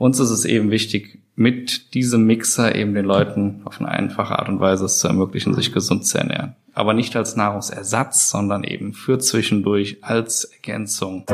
Uns ist es eben wichtig, mit diesem Mixer eben den Leuten auf eine einfache Art und Weise es zu ermöglichen, sich gesund zu ernähren. Aber nicht als Nahrungsersatz, sondern eben für zwischendurch als Ergänzung.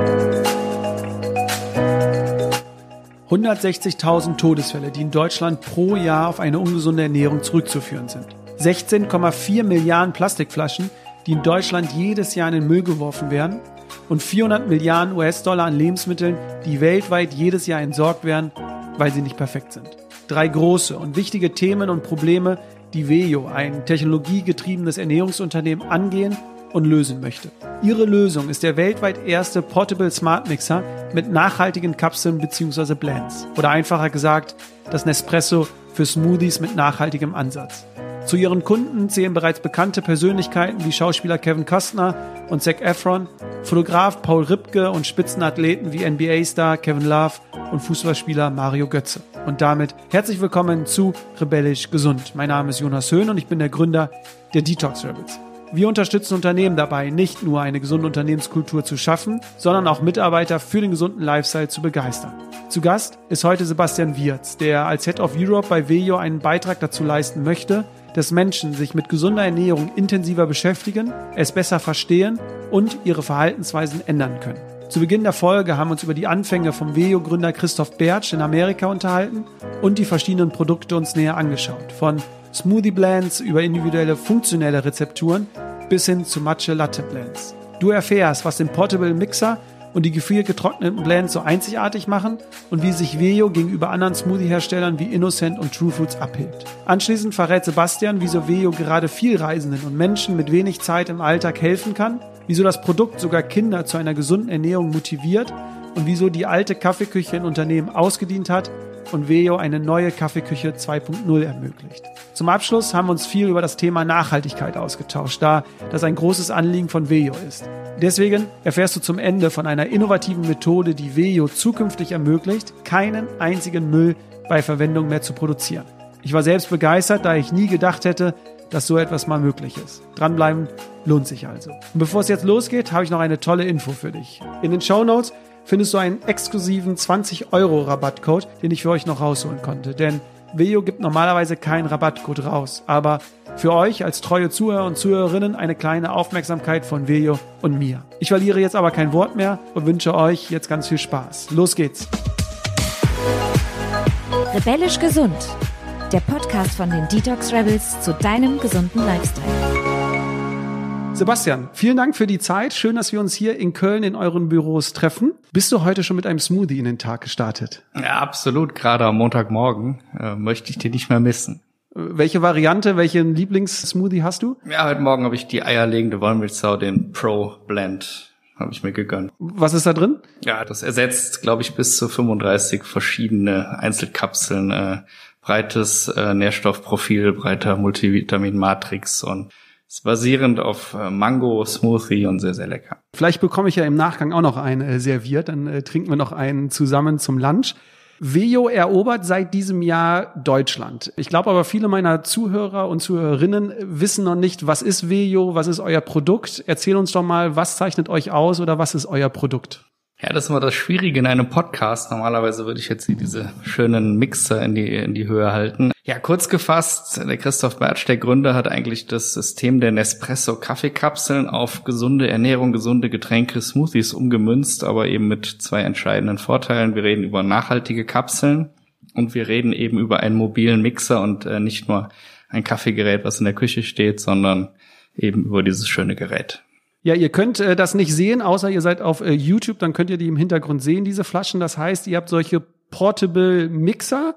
160.000 Todesfälle, die in Deutschland pro Jahr auf eine ungesunde Ernährung zurückzuführen sind. 16,4 Milliarden Plastikflaschen, die in Deutschland jedes Jahr in den Müll geworfen werden und 400 Milliarden US-Dollar an Lebensmitteln, die weltweit jedes Jahr entsorgt werden, weil sie nicht perfekt sind. Drei große und wichtige Themen und Probleme, die Vejo, ein technologiegetriebenes Ernährungsunternehmen, angehen und lösen möchte. Ihre Lösung ist der weltweit erste Portable Smart Mixer mit nachhaltigen Kapseln bzw. Blends. Oder einfacher gesagt, das Nespresso für Smoothies mit nachhaltigem Ansatz. Zu ihren Kunden zählen bereits bekannte Persönlichkeiten wie Schauspieler Kevin Costner und Zac Efron, Fotograf Paul Ripke und Spitzenathleten wie NBA-Star Kevin Love und Fußballspieler Mario Götze. Und damit herzlich willkommen zu Rebellisch Gesund. Mein Name ist Jonas Höhn und ich bin der Gründer der Detox Rebels. Wir unterstützen Unternehmen dabei, nicht nur eine gesunde Unternehmenskultur zu schaffen, sondern auch Mitarbeiter für den gesunden Lifestyle zu begeistern. Zu Gast ist heute Sebastian Wirz, der als Head of Europe bei Vejo einen Beitrag dazu leisten möchte, dass Menschen sich mit gesunder Ernährung intensiver beschäftigen, es besser verstehen und ihre Verhaltensweisen ändern können. Zu Beginn der Folge haben wir uns über die Anfänge vom Veo-Gründer Christoph Bertsch in Amerika unterhalten und die verschiedenen Produkte uns näher angeschaut. Von Smoothie Blends über individuelle funktionelle Rezepturen bis hin zu Matcha Latte Blends. Du erfährst, was den Portable Mixer und die gefriergetrockneten Blends so einzigartig machen und wie sich Vejo gegenüber anderen Smoothie-Herstellern wie Innocent und True Foods abhebt. Anschließend verrät Sebastian, wieso Vejo gerade Vielreisenden und Menschen mit wenig Zeit im Alltag helfen kann, wieso das Produkt sogar Kinder zu einer gesunden Ernährung motiviert und wieso die alte Kaffeeküche in Unternehmen ausgedient hat und Vejo eine neue Kaffeeküche 2.0 ermöglicht. Zum Abschluss haben wir uns viel über das Thema Nachhaltigkeit ausgetauscht, da das ein großes Anliegen von Vejo ist. Deswegen erfährst du zum Ende von einer innovativen Methode, die Vejo zukünftig ermöglicht, keinen einzigen Müll bei Verwendung mehr zu produzieren. Ich war selbst begeistert, da ich nie gedacht hätte, dass so etwas mal möglich ist. Dranbleiben lohnt sich also. Und bevor es jetzt losgeht, habe ich noch eine tolle Info für dich. In den Show Notes findest du einen exklusiven 20 Euro Rabattcode, den ich für euch noch rausholen konnte. Denn Veo gibt normalerweise keinen Rabattcode raus, aber für euch als treue Zuhörer und Zuhörerinnen eine kleine Aufmerksamkeit von Veo und mir. Ich verliere jetzt aber kein Wort mehr und wünsche euch jetzt ganz viel Spaß. Los geht's! Rebellisch gesund. Der Podcast von den Detox Rebels zu deinem gesunden Lifestyle. Sebastian, vielen Dank für die Zeit. Schön, dass wir uns hier in Köln in euren Büros treffen. Bist du heute schon mit einem Smoothie in den Tag gestartet? Ja, absolut. Gerade am Montagmorgen äh, möchte ich dir nicht mehr missen. Welche Variante, welchen Lieblingssmoothie hast du? Ja, heute Morgen habe ich die eierlegende Wollmilchsau, den Pro Blend habe ich mir gegönnt. Was ist da drin? Ja, das ersetzt, glaube ich, bis zu 35 verschiedene Einzelkapseln, äh, breites äh, Nährstoffprofil, breiter Multivitamin-Matrix und ist basierend auf äh, Mango Smoothie und sehr, sehr lecker. Vielleicht bekomme ich ja im Nachgang auch noch einen äh, serviert, dann äh, trinken wir noch einen zusammen zum Lunch. Vejo erobert seit diesem Jahr Deutschland. Ich glaube aber viele meiner Zuhörer und Zuhörerinnen wissen noch nicht, was ist Vejo, was ist euer Produkt. Erzähl uns doch mal, was zeichnet euch aus oder was ist euer Produkt? Ja, das ist immer das Schwierige in einem Podcast. Normalerweise würde ich jetzt diese schönen Mixer in die, in die Höhe halten. Ja, kurz gefasst, der Christoph Bertsch, der Gründer, hat eigentlich das System der Nespresso-Kaffeekapseln auf gesunde Ernährung, gesunde Getränke, Smoothies umgemünzt, aber eben mit zwei entscheidenden Vorteilen. Wir reden über nachhaltige Kapseln und wir reden eben über einen mobilen Mixer und äh, nicht nur ein Kaffeegerät, was in der Küche steht, sondern eben über dieses schöne Gerät. Ja, ihr könnt äh, das nicht sehen, außer ihr seid auf äh, YouTube, dann könnt ihr die im Hintergrund sehen, diese Flaschen. Das heißt, ihr habt solche Portable Mixer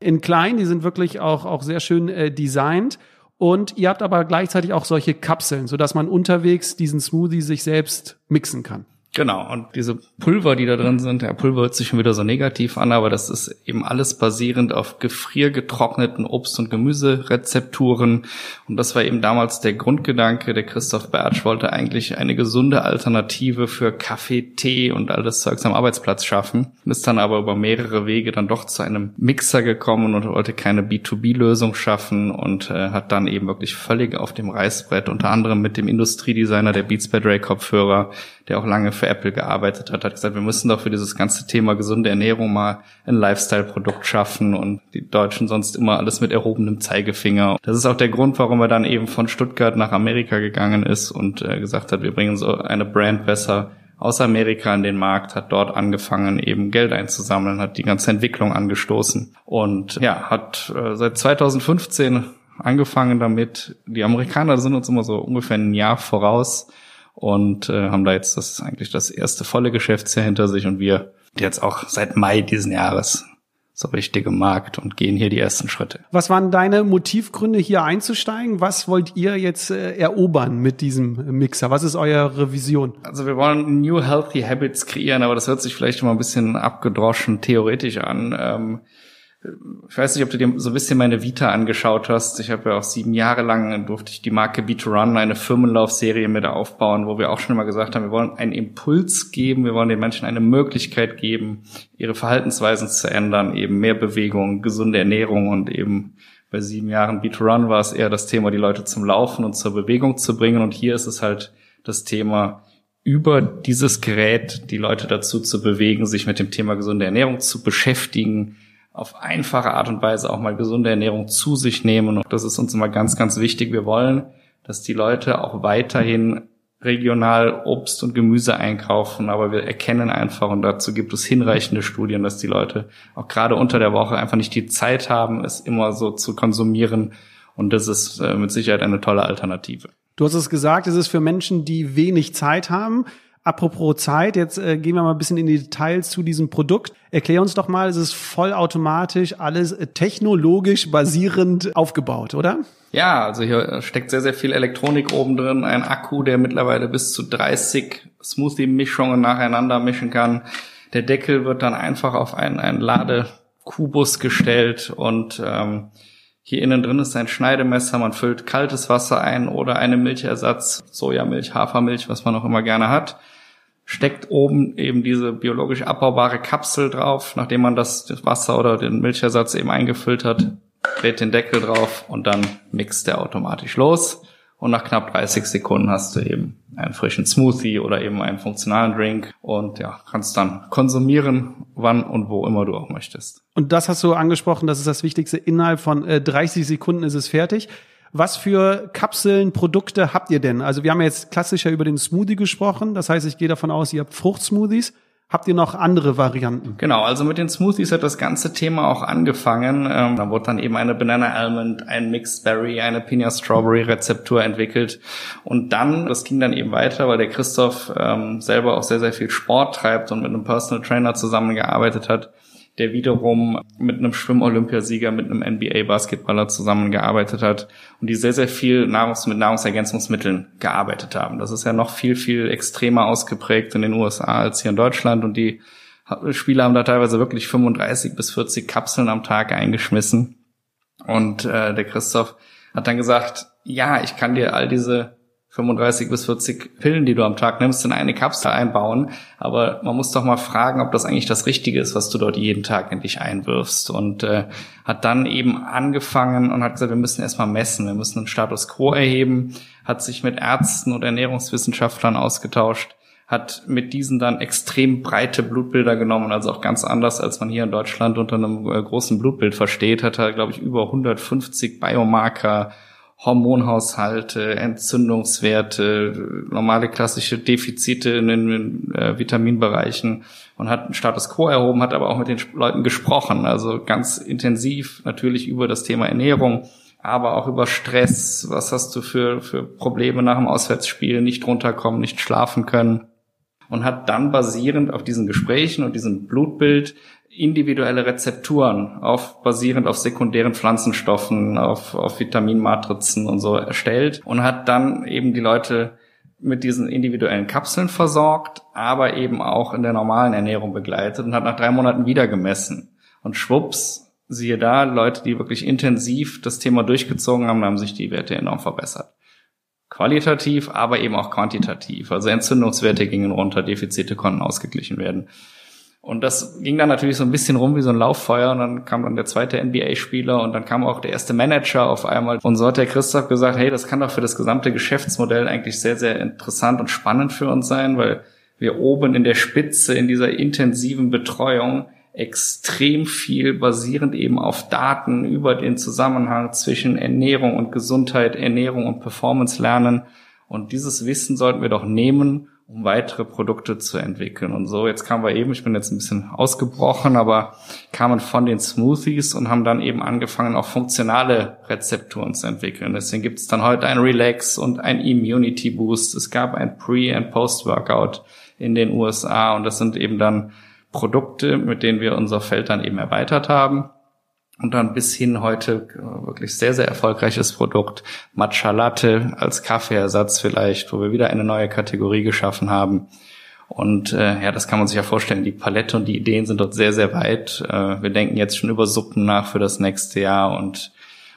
in klein, die sind wirklich auch, auch sehr schön äh, designt. Und ihr habt aber gleichzeitig auch solche Kapseln, sodass man unterwegs diesen Smoothie sich selbst mixen kann. Genau, und diese Pulver, die da drin sind, der Pulver hört sich schon wieder so negativ an, aber das ist eben alles basierend auf gefriergetrockneten Obst- und Gemüserezepturen. Und das war eben damals der Grundgedanke. Der Christoph Bertsch wollte eigentlich eine gesunde Alternative für Kaffee, Tee und all das Zeugs am Arbeitsplatz schaffen. Ist dann aber über mehrere Wege dann doch zu einem Mixer gekommen und wollte keine B2B-Lösung schaffen und äh, hat dann eben wirklich völlig auf dem Reißbrett, unter anderem mit dem Industriedesigner der Beats by Dre Kopfhörer, der auch lange für Apple gearbeitet hat, hat gesagt, wir müssen doch für dieses ganze Thema gesunde Ernährung mal ein Lifestyle-Produkt schaffen und die Deutschen sonst immer alles mit erhobenem Zeigefinger. Das ist auch der Grund, warum er dann eben von Stuttgart nach Amerika gegangen ist und äh, gesagt hat, wir bringen so eine Brand besser aus Amerika in den Markt, hat dort angefangen, eben Geld einzusammeln, hat die ganze Entwicklung angestoßen und ja, hat äh, seit 2015 angefangen damit. Die Amerikaner sind uns immer so ungefähr ein Jahr voraus und äh, haben da jetzt das eigentlich das erste volle Geschäftsjahr hinter sich und wir jetzt auch seit Mai diesen Jahres so richtig im Markt und gehen hier die ersten Schritte. Was waren deine Motivgründe, hier einzusteigen? Was wollt ihr jetzt äh, erobern mit diesem Mixer? Was ist eure Vision? Also wir wollen New Healthy Habits kreieren, aber das hört sich vielleicht immer ein bisschen abgedroschen theoretisch an. Ähm, ich weiß nicht, ob du dir so ein bisschen meine Vita angeschaut hast. Ich habe ja auch sieben Jahre lang durfte ich die Marke Beat2Run, eine Firmenlaufserie mit aufbauen, wo wir auch schon immer gesagt haben, wir wollen einen Impuls geben, wir wollen den Menschen eine Möglichkeit geben, ihre Verhaltensweisen zu ändern, eben mehr Bewegung, gesunde Ernährung und eben bei sieben Jahren Beat2Run war es eher das Thema, die Leute zum Laufen und zur Bewegung zu bringen. Und hier ist es halt das Thema, über dieses Gerät die Leute dazu zu bewegen, sich mit dem Thema gesunde Ernährung zu beschäftigen, auf einfache Art und Weise auch mal gesunde Ernährung zu sich nehmen. Und das ist uns immer ganz, ganz wichtig. Wir wollen, dass die Leute auch weiterhin regional Obst und Gemüse einkaufen, aber wir erkennen einfach, und dazu gibt es hinreichende Studien, dass die Leute auch gerade unter der Woche einfach nicht die Zeit haben, es immer so zu konsumieren. Und das ist äh, mit Sicherheit eine tolle Alternative. Du hast es gesagt, es ist für Menschen, die wenig Zeit haben. Apropos Zeit, jetzt äh, gehen wir mal ein bisschen in die Details zu diesem Produkt. Erklär uns doch mal, es ist vollautomatisch, alles äh, technologisch basierend aufgebaut, oder? Ja, also hier steckt sehr, sehr viel Elektronik oben drin, ein Akku, der mittlerweile bis zu 30 Smoothie-Mischungen nacheinander mischen kann. Der Deckel wird dann einfach auf einen, einen Ladekubus gestellt und ähm, hier innen drin ist ein Schneidemesser, man füllt kaltes Wasser ein oder eine Milchersatz, Sojamilch, Hafermilch, was man auch immer gerne hat. Steckt oben eben diese biologisch abbaubare Kapsel drauf, nachdem man das, Wasser oder den Milchersatz eben eingefüllt hat, dreht den Deckel drauf und dann mixt der automatisch los und nach knapp 30 Sekunden hast du eben einen frischen Smoothie oder eben einen funktionalen Drink und ja, kannst dann konsumieren, wann und wo immer du auch möchtest. Und das hast du angesprochen, das ist das Wichtigste. Innerhalb von äh, 30 Sekunden ist es fertig. Was für Kapseln, Produkte habt ihr denn? Also wir haben jetzt klassischer über den Smoothie gesprochen. Das heißt, ich gehe davon aus, ihr habt Fruchtsmoothies. Habt ihr noch andere Varianten? Genau, also mit den Smoothies hat das ganze Thema auch angefangen. Ähm, da wurde dann eben eine Banana Almond, ein Mixed Berry, eine Pina Strawberry Rezeptur entwickelt. Und dann, das ging dann eben weiter, weil der Christoph ähm, selber auch sehr, sehr viel Sport treibt und mit einem Personal Trainer zusammengearbeitet hat, der wiederum mit einem Schwimm-Olympiasieger, mit einem NBA-Basketballer zusammengearbeitet hat und die sehr, sehr viel Nahrungs mit Nahrungsergänzungsmitteln gearbeitet haben. Das ist ja noch viel, viel extremer ausgeprägt in den USA als hier in Deutschland und die Spieler haben da teilweise wirklich 35 bis 40 Kapseln am Tag eingeschmissen. Und äh, der Christoph hat dann gesagt, ja, ich kann dir all diese 35 bis 40 Pillen, die du am Tag nimmst, in eine Kapsel einbauen. Aber man muss doch mal fragen, ob das eigentlich das Richtige ist, was du dort jeden Tag in dich einwirfst. Und äh, hat dann eben angefangen und hat gesagt, wir müssen erstmal messen, wir müssen einen Status quo erheben, hat sich mit Ärzten und Ernährungswissenschaftlern ausgetauscht, hat mit diesen dann extrem breite Blutbilder genommen, also auch ganz anders, als man hier in Deutschland unter einem äh, großen Blutbild versteht, hat er, glaube ich, über 150 Biomarker Hormonhaushalte, Entzündungswerte, normale klassische Defizite in den äh, Vitaminbereichen. Und hat einen Status quo erhoben, hat aber auch mit den Leuten gesprochen, also ganz intensiv natürlich über das Thema Ernährung, aber auch über Stress, was hast du für, für Probleme nach dem Auswärtsspiel, nicht runterkommen, nicht schlafen können. Und hat dann basierend auf diesen Gesprächen und diesem Blutbild individuelle Rezepturen auf basierend auf sekundären Pflanzenstoffen, auf, auf Vitaminmatrizen und so erstellt und hat dann eben die Leute mit diesen individuellen Kapseln versorgt, aber eben auch in der normalen Ernährung begleitet und hat nach drei Monaten wieder gemessen. Und schwupps, siehe da, Leute, die wirklich intensiv das Thema durchgezogen haben, haben sich die Werte enorm verbessert. Qualitativ, aber eben auch quantitativ. Also Entzündungswerte gingen runter, Defizite konnten ausgeglichen werden. Und das ging dann natürlich so ein bisschen rum wie so ein Lauffeuer. Und dann kam dann der zweite NBA-Spieler und dann kam auch der erste Manager auf einmal. Und so hat der Christoph gesagt, hey, das kann doch für das gesamte Geschäftsmodell eigentlich sehr, sehr interessant und spannend für uns sein, weil wir oben in der Spitze in dieser intensiven Betreuung extrem viel basierend eben auf Daten über den Zusammenhang zwischen Ernährung und Gesundheit, Ernährung und Performance lernen. Und dieses Wissen sollten wir doch nehmen um weitere Produkte zu entwickeln. Und so, jetzt kamen wir eben, ich bin jetzt ein bisschen ausgebrochen, aber kamen von den Smoothies und haben dann eben angefangen, auch funktionale Rezepturen zu entwickeln. Deswegen gibt es dann heute ein Relax und ein Immunity Boost. Es gab ein Pre- und Post-Workout in den USA und das sind eben dann Produkte, mit denen wir unser Feld dann eben erweitert haben und dann bis hin heute äh, wirklich sehr, sehr erfolgreiches Produkt, Matcha Latte als Kaffeeersatz vielleicht, wo wir wieder eine neue Kategorie geschaffen haben. Und äh, ja, das kann man sich ja vorstellen. Die Palette und die Ideen sind dort sehr, sehr weit. Äh, wir denken jetzt schon über Suppen nach für das nächste Jahr. Und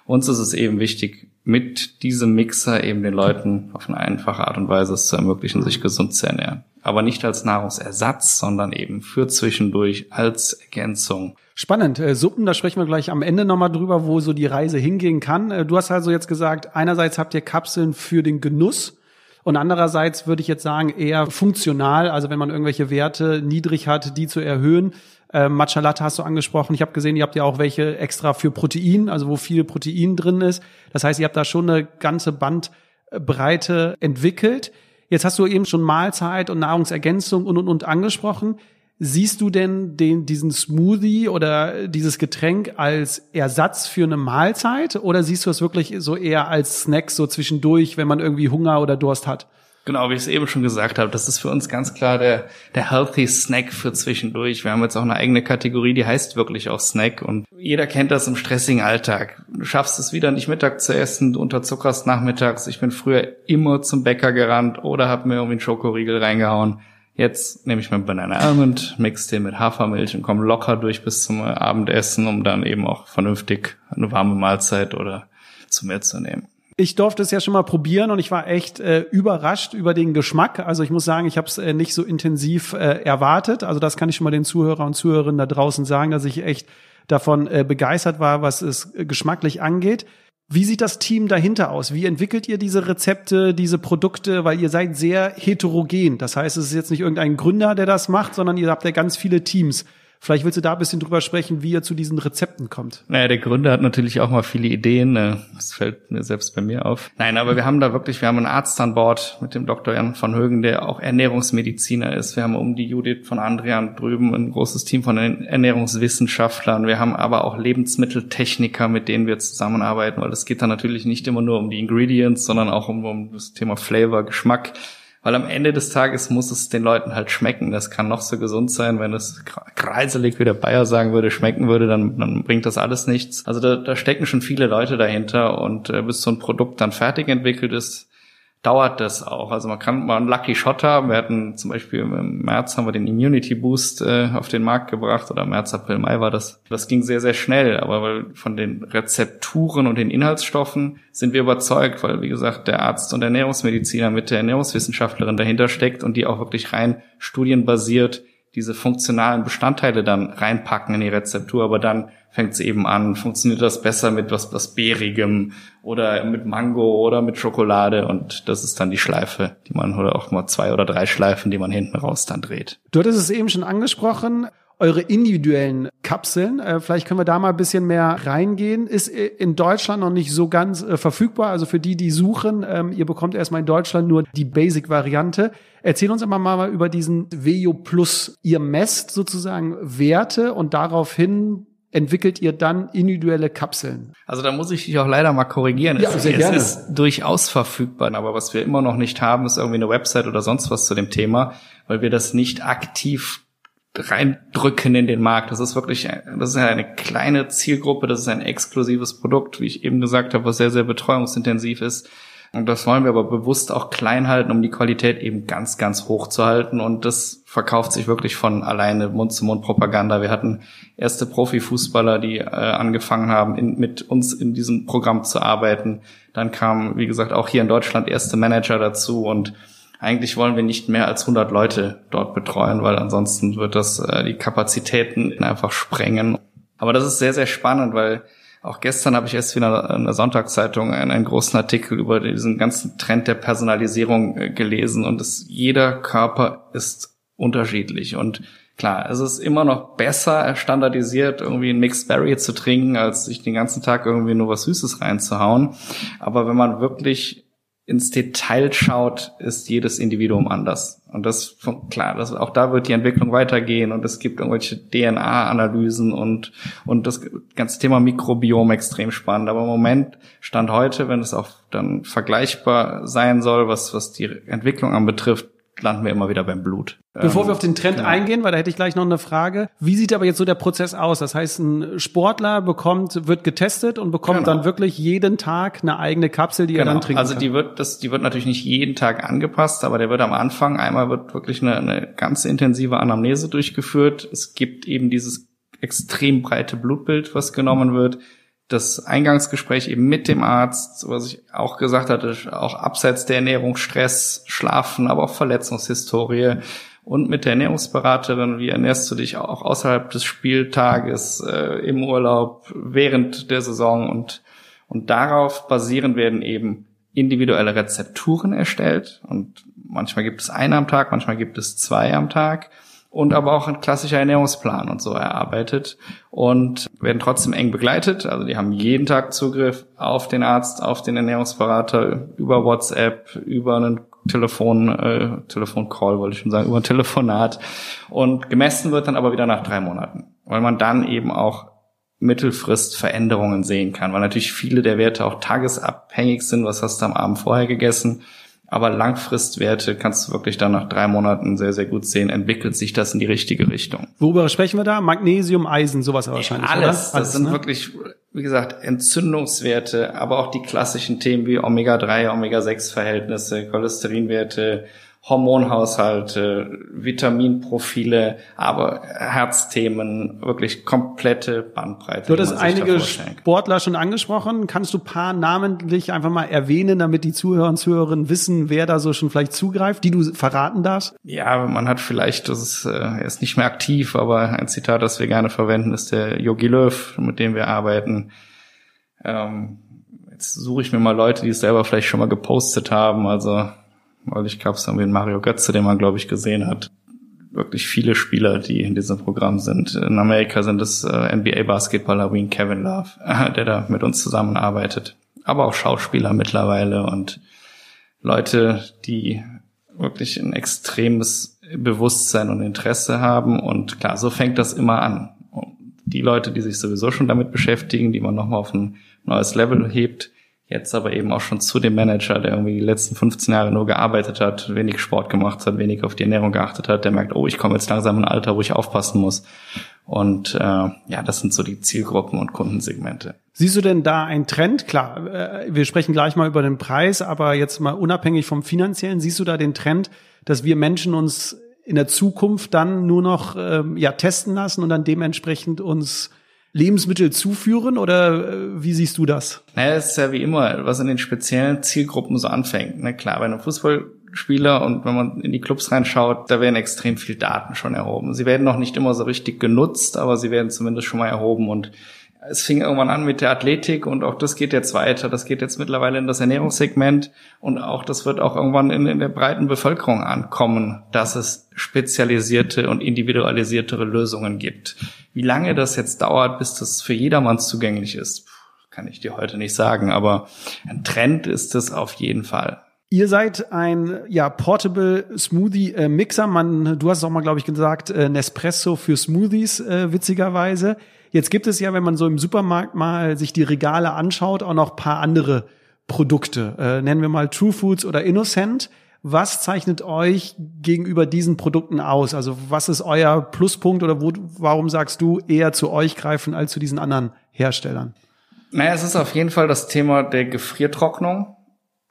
uns ist es eben wichtig, mit diesem Mixer eben den Leuten auf eine einfache Art und Weise es zu ermöglichen, sich gesund zu ernähren. Aber nicht als Nahrungsersatz, sondern eben für zwischendurch als Ergänzung. Spannend. Äh, Suppen, da sprechen wir gleich am Ende nochmal drüber, wo so die Reise hingehen kann. Äh, du hast also jetzt gesagt, einerseits habt ihr Kapseln für den Genuss und andererseits würde ich jetzt sagen eher funktional, also wenn man irgendwelche Werte niedrig hat, die zu erhöhen. Äh, Matcha Latte hast du angesprochen. Ich habe gesehen, ihr habt ja auch welche extra für Protein, also wo viel Protein drin ist. Das heißt, ihr habt da schon eine ganze Bandbreite entwickelt. Jetzt hast du eben schon Mahlzeit und Nahrungsergänzung und und und angesprochen. Siehst du denn den, diesen Smoothie oder dieses Getränk als Ersatz für eine Mahlzeit oder siehst du es wirklich so eher als Snack so zwischendurch, wenn man irgendwie Hunger oder Durst hat? Genau, wie ich es eben schon gesagt habe, das ist für uns ganz klar der, der Healthy Snack für zwischendurch. Wir haben jetzt auch eine eigene Kategorie, die heißt wirklich auch Snack und jeder kennt das im stressigen Alltag. Du schaffst es wieder nicht Mittag zu essen, du unterzuckerst nachmittags. Ich bin früher immer zum Bäcker gerannt oder habe mir irgendwie einen Schokoriegel reingehauen. Jetzt nehme ich mir Banana Almond, mix den mit Hafermilch und komme locker durch bis zum Abendessen, um dann eben auch vernünftig eine warme Mahlzeit oder zu mir zu nehmen. Ich durfte es ja schon mal probieren und ich war echt äh, überrascht über den Geschmack. Also ich muss sagen, ich habe es äh, nicht so intensiv äh, erwartet. Also das kann ich schon mal den Zuhörer und Zuhörerinnen da draußen sagen, dass ich echt davon äh, begeistert war, was es äh, geschmacklich angeht. Wie sieht das Team dahinter aus? Wie entwickelt ihr diese Rezepte, diese Produkte? Weil ihr seid sehr heterogen. Das heißt, es ist jetzt nicht irgendein Gründer, der das macht, sondern ihr habt ja ganz viele Teams. Vielleicht willst du da ein bisschen drüber sprechen, wie ihr zu diesen Rezepten kommt. Naja, der Gründer hat natürlich auch mal viele Ideen. Ne? Das fällt mir selbst bei mir auf. Nein, aber wir haben da wirklich, wir haben einen Arzt an Bord mit dem Dr. Jan von Högen, der auch Ernährungsmediziner ist. Wir haben um die Judith von Andrian drüben ein großes Team von Ernährungswissenschaftlern. Wir haben aber auch Lebensmitteltechniker, mit denen wir zusammenarbeiten, weil es geht dann natürlich nicht immer nur um die Ingredients, sondern auch um, um das Thema Flavor, Geschmack. Weil am Ende des Tages muss es den Leuten halt schmecken. Das kann noch so gesund sein, wenn es kreiselig, wie der Bayer sagen würde, schmecken würde, dann, dann bringt das alles nichts. Also da, da stecken schon viele Leute dahinter und äh, bis so ein Produkt dann fertig entwickelt ist, dauert das auch. Also man kann mal einen Lucky Shot haben. Wir hatten zum Beispiel im März haben wir den Immunity Boost äh, auf den Markt gebracht oder März, April, Mai war das. Das ging sehr, sehr schnell, aber weil von den Rezepturen und den Inhaltsstoffen sind wir überzeugt, weil wie gesagt der Arzt und Ernährungsmediziner mit der Ernährungswissenschaftlerin dahinter steckt und die auch wirklich rein studienbasiert diese funktionalen Bestandteile dann reinpacken in die Rezeptur, aber dann fängt es eben an, funktioniert das besser mit was, was Beerigem oder mit Mango oder mit Schokolade? Und das ist dann die Schleife, die man oder auch mal zwei oder drei Schleifen, die man hinten raus dann dreht. Du hattest es eben schon angesprochen, eure individuellen Kapseln. Äh, vielleicht können wir da mal ein bisschen mehr reingehen. Ist äh, in Deutschland noch nicht so ganz äh, verfügbar. Also für die, die suchen, ähm, ihr bekommt erstmal in Deutschland nur die Basic-Variante. Erzähl uns aber mal über diesen Vejo Plus. Ihr messt sozusagen Werte und daraufhin entwickelt ihr dann individuelle Kapseln. Also da muss ich dich auch leider mal korrigieren. Ja, sehr es, gerne. ist durchaus verfügbar, aber was wir immer noch nicht haben, ist irgendwie eine Website oder sonst was zu dem Thema, weil wir das nicht aktiv reindrücken in den Markt. Das ist wirklich, das ist eine kleine Zielgruppe, das ist ein exklusives Produkt, wie ich eben gesagt habe, was sehr, sehr betreuungsintensiv ist. Und das wollen wir aber bewusst auch klein halten, um die Qualität eben ganz, ganz hoch zu halten. Und das verkauft sich wirklich von alleine Mund-zu-Mund-Propaganda. Wir hatten erste Profifußballer, die äh, angefangen haben, in, mit uns in diesem Programm zu arbeiten. Dann kamen, wie gesagt, auch hier in Deutschland erste Manager dazu und eigentlich wollen wir nicht mehr als 100 Leute dort betreuen, weil ansonsten wird das äh, die Kapazitäten einfach sprengen. Aber das ist sehr, sehr spannend, weil auch gestern habe ich erst wieder in der Sonntagszeitung einen, großen Artikel über diesen ganzen Trend der Personalisierung äh, gelesen und es, jeder Körper ist unterschiedlich. Und klar, es ist immer noch besser standardisiert, irgendwie ein Mixed Berry zu trinken, als sich den ganzen Tag irgendwie nur was Süßes reinzuhauen. Aber wenn man wirklich ins Detail schaut, ist jedes Individuum anders. Und das, klar, das, auch da wird die Entwicklung weitergehen und es gibt irgendwelche DNA-Analysen und, und das ganze Thema Mikrobiom extrem spannend. Aber im Moment, Stand heute, wenn es auch dann vergleichbar sein soll, was, was die Entwicklung anbetrifft, landen wir immer wieder beim Blut. Bevor ähm, wir auf den Trend ja. eingehen, weil da hätte ich gleich noch eine Frage. Wie sieht aber jetzt so der Prozess aus? Das heißt, ein Sportler bekommt, wird getestet und bekommt genau. dann wirklich jeden Tag eine eigene Kapsel, die genau. er dann trinkt. Also die wird, das, die wird natürlich nicht jeden Tag angepasst, aber der wird am Anfang einmal wird wirklich eine, eine ganz intensive Anamnese durchgeführt. Es gibt eben dieses extrem breite Blutbild, was genommen wird das Eingangsgespräch eben mit dem Arzt, was ich auch gesagt hatte, auch abseits der Ernährung, Stress, Schlafen, aber auch Verletzungshistorie und mit der Ernährungsberaterin, wie ernährst du dich auch außerhalb des Spieltages, äh, im Urlaub, während der Saison? Und, und darauf basierend werden eben individuelle Rezepturen erstellt. Und manchmal gibt es eine am Tag, manchmal gibt es zwei am Tag und aber auch ein klassischer Ernährungsplan und so erarbeitet und werden trotzdem eng begleitet. Also die haben jeden Tag Zugriff auf den Arzt, auf den Ernährungsberater über WhatsApp, über einen Telefon, äh, Telefoncall wollte ich schon sagen, über ein Telefonat. Und gemessen wird dann aber wieder nach drei Monaten, weil man dann eben auch Mittelfrist Veränderungen sehen kann, weil natürlich viele der Werte auch tagesabhängig sind. Was hast du am Abend vorher gegessen? Aber Langfristwerte kannst du wirklich dann nach drei Monaten sehr, sehr gut sehen, entwickelt sich das in die richtige Richtung. Worüber sprechen wir da? Magnesium, Eisen, sowas wahrscheinlich. Ja, alles. Oder? Das sind ne? wirklich, wie gesagt, Entzündungswerte, aber auch die klassischen Themen wie Omega-3, Omega-6-Verhältnisse, Cholesterinwerte, Hormonhaushalte, Vitaminprofile, aber Herzthemen, wirklich komplette Bandbreite. Du hattest einige Sportler schon angesprochen. Kannst du paar namentlich einfach mal erwähnen, damit die Zuhörer und Zuhörerinnen wissen, wer da so schon vielleicht zugreift, die du verraten darfst? Ja, man hat vielleicht, das ist, äh, er ist nicht mehr aktiv, aber ein Zitat, das wir gerne verwenden, ist der Yogi Löw, mit dem wir arbeiten. Ähm, jetzt suche ich mir mal Leute, die es selber vielleicht schon mal gepostet haben. Also Neulich gab es irgendwie Mario Götze, den man, glaube ich, gesehen hat. Wirklich viele Spieler, die in diesem Programm sind. In Amerika sind es äh, NBA-Basketballer wie Kevin Love, äh, der da mit uns zusammenarbeitet. Aber auch Schauspieler mittlerweile und Leute, die wirklich ein extremes Bewusstsein und Interesse haben. Und klar, so fängt das immer an. Die Leute, die sich sowieso schon damit beschäftigen, die man nochmal auf ein neues Level hebt, Jetzt aber eben auch schon zu dem Manager, der irgendwie die letzten 15 Jahre nur gearbeitet hat, wenig Sport gemacht hat, wenig auf die Ernährung geachtet hat, der merkt, oh, ich komme jetzt langsam in ein Alter, wo ich aufpassen muss. Und äh, ja, das sind so die Zielgruppen und Kundensegmente. Siehst du denn da einen Trend? Klar, äh, wir sprechen gleich mal über den Preis, aber jetzt mal unabhängig vom finanziellen, siehst du da den Trend, dass wir Menschen uns in der Zukunft dann nur noch ähm, ja testen lassen und dann dementsprechend uns Lebensmittel zuführen oder äh, wie siehst du das? Naja, es ist ja wie immer, was in den speziellen Zielgruppen so anfängt. Na klar, bei einem Fußballspieler und wenn man in die Clubs reinschaut, da werden extrem viel Daten schon erhoben. Sie werden noch nicht immer so richtig genutzt, aber sie werden zumindest schon mal erhoben und es fing irgendwann an mit der Athletik und auch das geht jetzt weiter. Das geht jetzt mittlerweile in das Ernährungssegment und auch das wird auch irgendwann in, in der breiten Bevölkerung ankommen, dass es spezialisierte und individualisiertere Lösungen gibt. Wie lange das jetzt dauert, bis das für jedermann zugänglich ist, kann ich dir heute nicht sagen, aber ein Trend ist es auf jeden Fall. Ihr seid ein ja Portable Smoothie äh, Mixer. Man, du hast auch mal, glaube ich, gesagt, äh, Nespresso für Smoothies äh, witzigerweise. Jetzt gibt es ja, wenn man so im Supermarkt mal sich die Regale anschaut, auch noch paar andere Produkte. Äh, nennen wir mal True Foods oder Innocent. Was zeichnet euch gegenüber diesen Produkten aus? Also was ist euer Pluspunkt oder wo, warum sagst du eher zu euch greifen als zu diesen anderen Herstellern? Naja, es ist auf jeden Fall das Thema der Gefriertrocknung,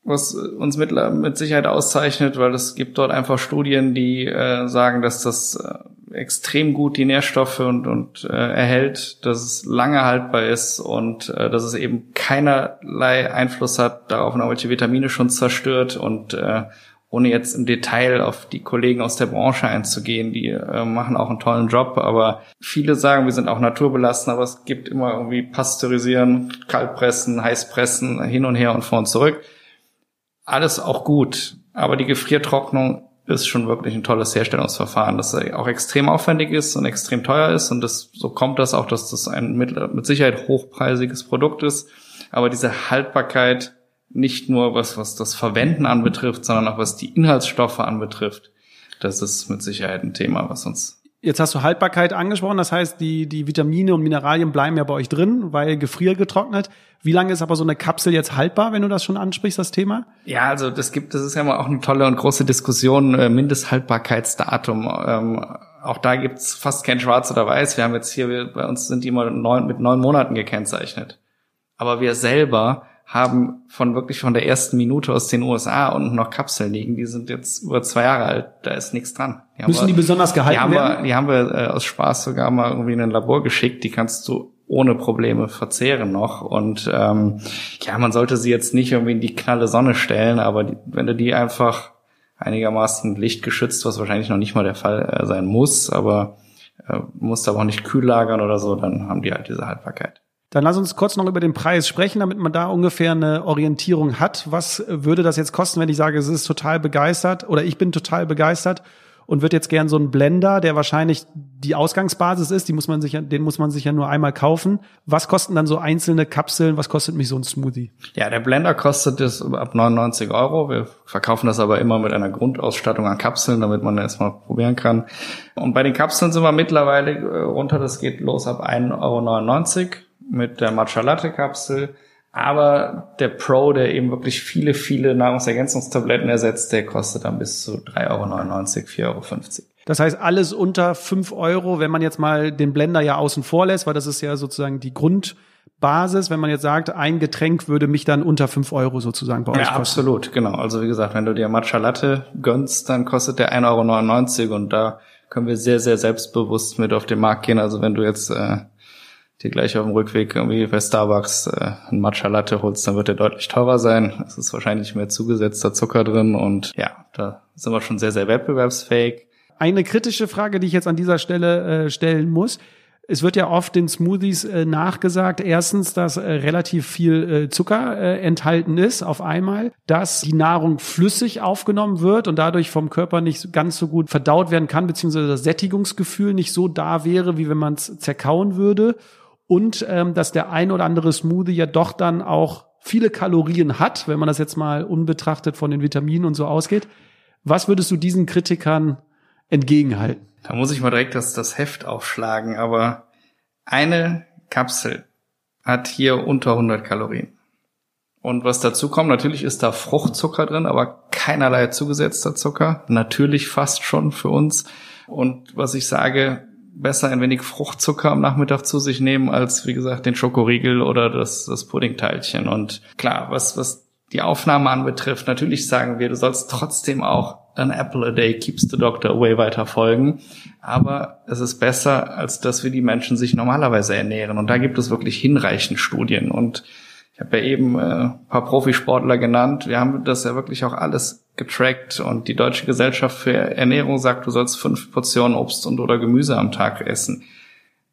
was uns mit, mit Sicherheit auszeichnet, weil es gibt dort einfach Studien, die äh, sagen, dass das äh, extrem gut die Nährstoffe und, und äh, erhält, dass es lange haltbar ist und äh, dass es eben keinerlei Einfluss hat darauf, welche Vitamine schon zerstört und äh, ohne jetzt im Detail auf die Kollegen aus der Branche einzugehen, die äh, machen auch einen tollen Job, aber viele sagen, wir sind auch naturbelassen, aber es gibt immer irgendwie Pasteurisieren, Kaltpressen, Heißpressen, hin und her und vor und zurück. Alles auch gut, aber die Gefriertrocknung ist schon wirklich ein tolles Herstellungsverfahren, das auch extrem aufwendig ist und extrem teuer ist. Und das, so kommt das auch, dass das ein mit, mit Sicherheit hochpreisiges Produkt ist. Aber diese Haltbarkeit nicht nur was, was das Verwenden anbetrifft, sondern auch was die Inhaltsstoffe anbetrifft, das ist mit Sicherheit ein Thema, was uns Jetzt hast du Haltbarkeit angesprochen, das heißt, die, die Vitamine und Mineralien bleiben ja bei euch drin, weil gefriergetrocknet. Wie lange ist aber so eine Kapsel jetzt haltbar, wenn du das schon ansprichst, das Thema? Ja, also das gibt, das ist ja mal auch eine tolle und große Diskussion, äh, Mindesthaltbarkeitsdatum. Ähm, auch da gibt's fast kein Schwarz oder Weiß. Wir haben jetzt hier, wir, bei uns sind die immer neun, mit neun Monaten gekennzeichnet. Aber wir selber haben von wirklich von der ersten Minute aus den USA unten noch Kapseln liegen. Die sind jetzt über zwei Jahre alt. Da ist nichts dran. Die Müssen wir, die besonders gehalten die haben werden? Wir, die haben wir äh, aus Spaß sogar mal irgendwie in ein Labor geschickt. Die kannst du ohne Probleme verzehren noch. Und ähm, ja, man sollte sie jetzt nicht irgendwie in die knalle Sonne stellen, aber die, wenn du die einfach einigermaßen lichtgeschützt, was wahrscheinlich noch nicht mal der Fall äh, sein muss, aber äh, musst aber auch nicht kühl lagern oder so, dann haben die halt diese Haltbarkeit. Dann lass uns kurz noch über den Preis sprechen, damit man da ungefähr eine Orientierung hat. Was würde das jetzt kosten, wenn ich sage, es ist total begeistert oder ich bin total begeistert und würde jetzt gern so einen Blender, der wahrscheinlich die Ausgangsbasis ist, die muss man sich den muss man sich ja nur einmal kaufen. Was kosten dann so einzelne Kapseln? Was kostet mich so ein Smoothie? Ja, der Blender kostet es ab 99 Euro. Wir verkaufen das aber immer mit einer Grundausstattung an Kapseln, damit man erstmal probieren kann. Und bei den Kapseln sind wir mittlerweile äh, runter, das geht los ab 1,99 Euro mit der Matcha Latte Kapsel. Aber der Pro, der eben wirklich viele, viele Nahrungsergänzungstabletten ersetzt, der kostet dann bis zu 3,99 Euro, 4,50 Euro. Das heißt, alles unter 5 Euro, wenn man jetzt mal den Blender ja außen vor lässt, weil das ist ja sozusagen die Grundbasis, wenn man jetzt sagt, ein Getränk würde mich dann unter 5 Euro sozusagen bei euch ja, kosten. absolut, genau. Also wie gesagt, wenn du dir Matcha Latte gönnst, dann kostet der 1,99 Euro und da können wir sehr, sehr selbstbewusst mit auf den Markt gehen. Also wenn du jetzt äh, dir gleich auf dem Rückweg irgendwie bei Starbucks äh, ein Matcha Latte holst, dann wird der deutlich teurer sein. Es ist wahrscheinlich mehr zugesetzter Zucker drin und ja, da sind wir schon sehr, sehr wettbewerbsfähig. Eine kritische Frage, die ich jetzt an dieser Stelle äh, stellen muss. Es wird ja oft in Smoothies äh, nachgesagt, erstens, dass äh, relativ viel äh, Zucker äh, enthalten ist auf einmal, dass die Nahrung flüssig aufgenommen wird und dadurch vom Körper nicht ganz so gut verdaut werden kann, beziehungsweise das Sättigungsgefühl nicht so da wäre, wie wenn man es zerkauen würde und ähm, dass der ein oder andere Smoothie ja doch dann auch viele Kalorien hat, wenn man das jetzt mal unbetrachtet von den Vitaminen und so ausgeht. Was würdest du diesen Kritikern entgegenhalten? Da muss ich mal direkt das, das Heft aufschlagen, aber eine Kapsel hat hier unter 100 Kalorien. Und was dazu kommt, natürlich ist da Fruchtzucker drin, aber keinerlei zugesetzter Zucker. Natürlich fast schon für uns. Und was ich sage, besser ein wenig Fruchtzucker am Nachmittag zu sich nehmen, als wie gesagt den Schokoriegel oder das, das Puddingteilchen. Und klar, was, was die Aufnahme anbetrifft, natürlich sagen wir, du sollst trotzdem auch an apple a day keeps the doctor away weiter folgen. Aber es ist besser, als dass wir die Menschen sich normalerweise ernähren. Und da gibt es wirklich hinreichend Studien. Und habe ja eben äh, paar Profisportler genannt. Wir haben das ja wirklich auch alles getrackt und die Deutsche Gesellschaft für Ernährung sagt, du sollst fünf Portionen Obst und oder Gemüse am Tag essen.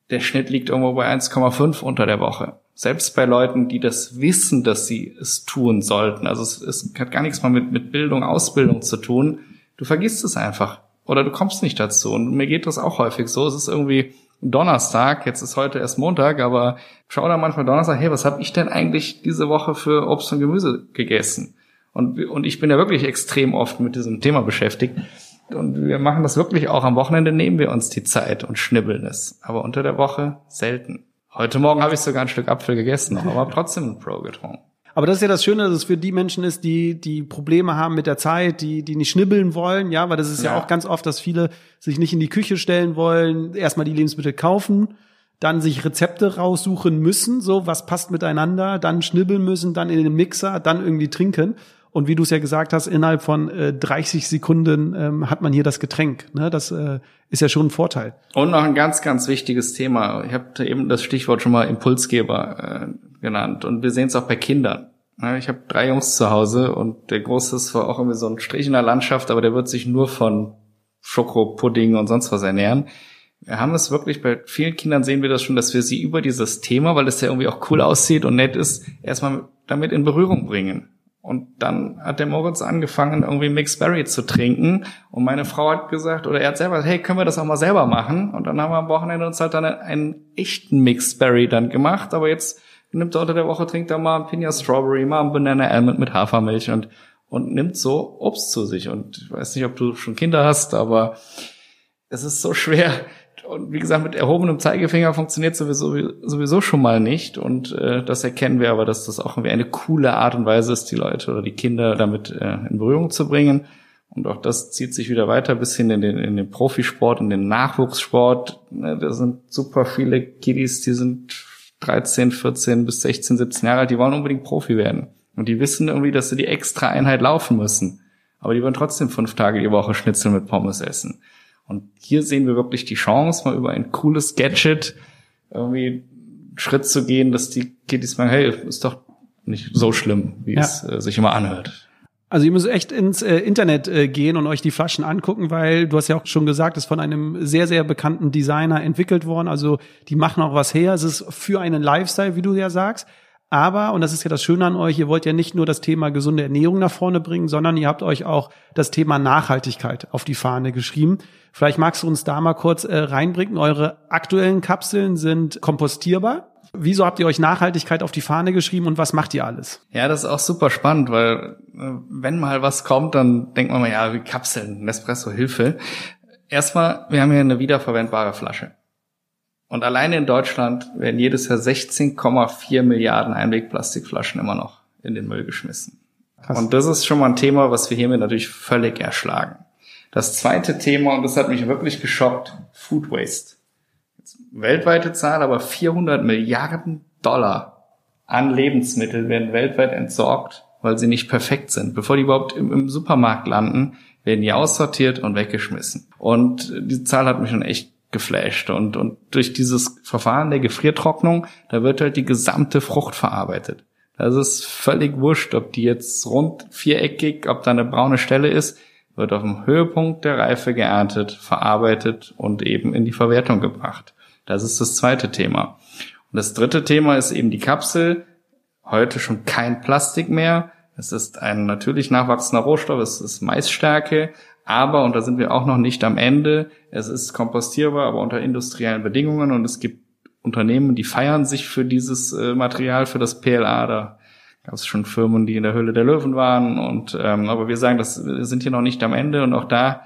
Der Schnitt liegt irgendwo bei 1,5 unter der Woche. Selbst bei Leuten, die das wissen, dass sie es tun sollten. Also es, es hat gar nichts mal mit, mit Bildung, Ausbildung zu tun. Du vergisst es einfach. Oder du kommst nicht dazu. Und mir geht das auch häufig so. Es ist irgendwie Donnerstag, jetzt ist heute erst Montag, aber schau da manchmal Donnerstag, hey, was habe ich denn eigentlich diese Woche für Obst und Gemüse gegessen? Und, und ich bin ja wirklich extrem oft mit diesem Thema beschäftigt. Und wir machen das wirklich auch. Am Wochenende nehmen wir uns die Zeit und schnibbeln es. Aber unter der Woche selten. Heute Morgen habe ich sogar ein Stück Apfel gegessen, aber trotzdem ein Pro getrunken. Aber das ist ja das Schöne, dass es für die Menschen ist, die die Probleme haben mit der Zeit, die die nicht schnibbeln wollen, ja, weil das ist ja, ja auch ganz oft, dass viele sich nicht in die Küche stellen wollen, erstmal die Lebensmittel kaufen, dann sich Rezepte raussuchen müssen, so was passt miteinander, dann schnibbeln müssen, dann in den Mixer, dann irgendwie trinken. Und wie du es ja gesagt hast, innerhalb von äh, 30 Sekunden ähm, hat man hier das Getränk. Ne? Das äh, ist ja schon ein Vorteil. Und noch ein ganz, ganz wichtiges Thema. Ich habe eben das Stichwort schon mal Impulsgeber äh, genannt. Und wir sehen es auch bei Kindern. Ich habe drei Jungs zu Hause und der Große ist zwar auch irgendwie so ein Strich in der Landschaft, aber der wird sich nur von Schokopudding und sonst was ernähren. Wir haben es wirklich, bei vielen Kindern sehen wir das schon, dass wir sie über dieses Thema, weil es ja irgendwie auch cool aussieht und nett ist, erstmal damit in Berührung bringen. Und dann hat der Moritz angefangen, irgendwie Mixed Berry zu trinken. Und meine Frau hat gesagt, oder er hat selber gesagt, hey, können wir das auch mal selber machen? Und dann haben wir am Wochenende uns halt dann einen, echten Mixed Berry dann gemacht. Aber jetzt nimmt er unter der Woche, trinkt er mal ein Pina Strawberry, mal ein Banana Almond mit Hafermilch und, und nimmt so Obst zu sich. Und ich weiß nicht, ob du schon Kinder hast, aber es ist so schwer, und wie gesagt, mit erhobenem Zeigefinger funktioniert sowieso, sowieso schon mal nicht. Und äh, das erkennen wir aber, dass das auch irgendwie eine coole Art und Weise ist, die Leute oder die Kinder damit äh, in Berührung zu bringen. Und auch das zieht sich wieder weiter bis hin in den, in den Profisport, in den Nachwuchssport. Ne, da sind super viele Kiddies, die sind 13, 14 bis 16, 17 Jahre alt, die wollen unbedingt Profi werden. Und die wissen irgendwie, dass sie die extra Einheit laufen müssen. Aber die wollen trotzdem fünf Tage die Woche Schnitzel mit Pommes essen. Und hier sehen wir wirklich die Chance, mal über ein cooles Gadget irgendwie einen Schritt zu gehen, dass die Kiddies sagen, hey, ist doch nicht so schlimm, wie ja. es äh, sich immer anhört. Also ihr müsst echt ins äh, Internet äh, gehen und euch die Flaschen angucken, weil du hast ja auch schon gesagt, es ist von einem sehr, sehr bekannten Designer entwickelt worden. Also die machen auch was her. Es ist für einen Lifestyle, wie du ja sagst. Aber, und das ist ja das Schöne an euch, ihr wollt ja nicht nur das Thema gesunde Ernährung nach vorne bringen, sondern ihr habt euch auch das Thema Nachhaltigkeit auf die Fahne geschrieben. Vielleicht magst du uns da mal kurz äh, reinbringen. Eure aktuellen Kapseln sind kompostierbar. Wieso habt ihr euch Nachhaltigkeit auf die Fahne geschrieben und was macht ihr alles? Ja, das ist auch super spannend, weil äh, wenn mal was kommt, dann denkt man mal, ja, wie Kapseln, Nespresso, Hilfe. Erstmal, wir haben hier eine wiederverwendbare Flasche. Und alleine in Deutschland werden jedes Jahr 16,4 Milliarden Einwegplastikflaschen immer noch in den Müll geschmissen. Krass. Und das ist schon mal ein Thema, was wir hiermit natürlich völlig erschlagen. Das zweite Thema, und das hat mich wirklich geschockt, Food Waste. Jetzt weltweite Zahl, aber 400 Milliarden Dollar an Lebensmitteln werden weltweit entsorgt, weil sie nicht perfekt sind. Bevor die überhaupt im, im Supermarkt landen, werden die aussortiert und weggeschmissen. Und diese Zahl hat mich schon echt geflasht. Und, und durch dieses Verfahren der Gefriertrocknung, da wird halt die gesamte Frucht verarbeitet. Das ist völlig wurscht, ob die jetzt rund viereckig, ob da eine braune Stelle ist, wird auf dem Höhepunkt der Reife geerntet, verarbeitet und eben in die Verwertung gebracht. Das ist das zweite Thema. Und das dritte Thema ist eben die Kapsel. Heute schon kein Plastik mehr. Es ist ein natürlich nachwachsender Rohstoff, es ist Maisstärke, aber, und da sind wir auch noch nicht am Ende, es ist kompostierbar, aber unter industriellen Bedingungen und es gibt Unternehmen, die feiern sich für dieses äh, Material, für das PLA. Da gab es schon Firmen, die in der Höhle der Löwen waren. Und ähm, aber wir sagen, das sind hier noch nicht am Ende und auch da,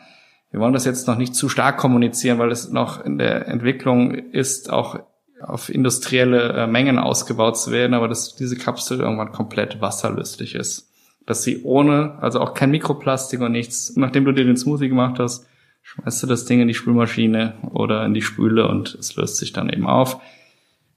wir wollen das jetzt noch nicht zu stark kommunizieren, weil es noch in der Entwicklung ist, auch auf industrielle äh, Mengen ausgebaut zu werden, aber dass diese Kapsel irgendwann komplett wasserlöslich ist dass sie ohne, also auch kein Mikroplastik und nichts, nachdem du dir den Smoothie gemacht hast, schmeißt du das Ding in die Spülmaschine oder in die Spüle und es löst sich dann eben auf.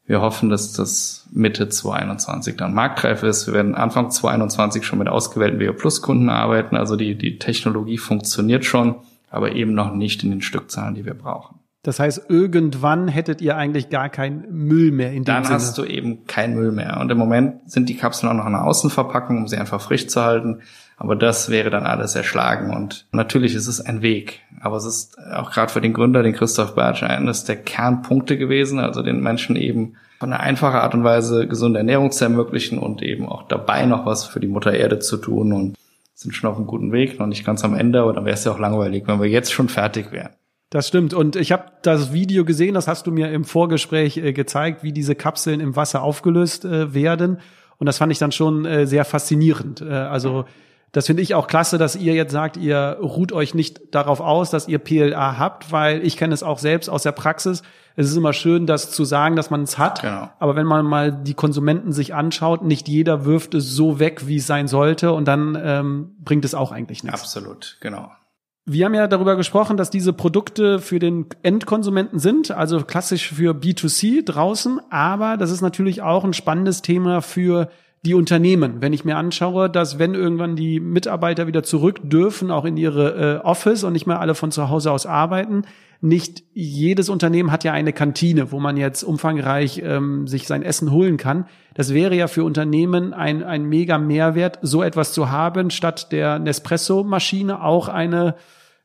Wir hoffen, dass das Mitte 2021 dann marktreif ist. Wir werden Anfang 2021 schon mit ausgewählten WO Plus Kunden arbeiten. Also die, die Technologie funktioniert schon, aber eben noch nicht in den Stückzahlen, die wir brauchen. Das heißt, irgendwann hättet ihr eigentlich gar keinen Müll mehr in dem Dann Sinne. hast du eben keinen Müll mehr. Und im Moment sind die Kapseln auch noch in der Außenverpackung, um sie einfach frisch zu halten. Aber das wäre dann alles erschlagen. Und natürlich ist es ein Weg. Aber es ist auch gerade für den Gründer, den Christoph Bertsch, eines der Kernpunkte gewesen, also den Menschen eben von einer einfachen Art und Weise gesunde Ernährung zu ermöglichen und eben auch dabei noch was für die Mutter Erde zu tun und sind schon auf einem guten Weg, noch nicht ganz am Ende, aber dann wäre es ja auch langweilig, wenn wir jetzt schon fertig wären. Das stimmt. Und ich habe das Video gesehen, das hast du mir im Vorgespräch äh, gezeigt, wie diese Kapseln im Wasser aufgelöst äh, werden. Und das fand ich dann schon äh, sehr faszinierend. Äh, also das finde ich auch klasse, dass ihr jetzt sagt, ihr ruht euch nicht darauf aus, dass ihr PLA habt, weil ich kenne es auch selbst aus der Praxis. Es ist immer schön, das zu sagen, dass man es hat. Genau. Aber wenn man mal die Konsumenten sich anschaut, nicht jeder wirft es so weg, wie es sein sollte. Und dann ähm, bringt es auch eigentlich nichts. Absolut, genau. Wir haben ja darüber gesprochen, dass diese Produkte für den Endkonsumenten sind, also klassisch für B2C draußen, aber das ist natürlich auch ein spannendes Thema für die Unternehmen. Wenn ich mir anschaue, dass wenn irgendwann die Mitarbeiter wieder zurück dürfen, auch in ihre äh, Office und nicht mehr alle von zu Hause aus arbeiten, nicht jedes Unternehmen hat ja eine Kantine, wo man jetzt umfangreich ähm, sich sein Essen holen kann. Das wäre ja für Unternehmen ein, ein mega Mehrwert, so etwas zu haben, statt der Nespresso-Maschine auch eine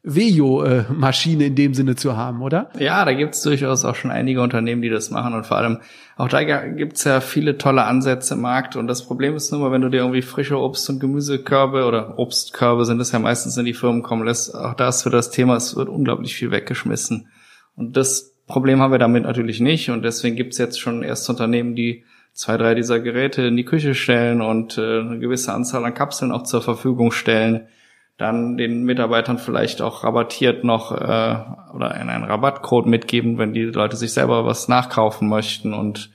Vejo-Maschine in dem Sinne zu haben, oder? Ja, da gibt's durchaus auch schon einige Unternehmen, die das machen und vor allem auch da gibt's ja viele tolle Ansätze im Markt und das Problem ist nur mal, wenn du dir irgendwie frische Obst- und Gemüsekörbe oder Obstkörbe sind es ja meistens in die Firmen kommen lässt, auch das für das Thema, es wird unglaublich viel weggeschmissen und das Problem haben wir damit natürlich nicht und deswegen gibt's jetzt schon erste Unternehmen, die zwei, drei dieser Geräte in die Küche stellen und äh, eine gewisse Anzahl an Kapseln auch zur Verfügung stellen, dann den Mitarbeitern vielleicht auch rabattiert noch äh, oder einen Rabattcode mitgeben, wenn die Leute sich selber was nachkaufen möchten. Und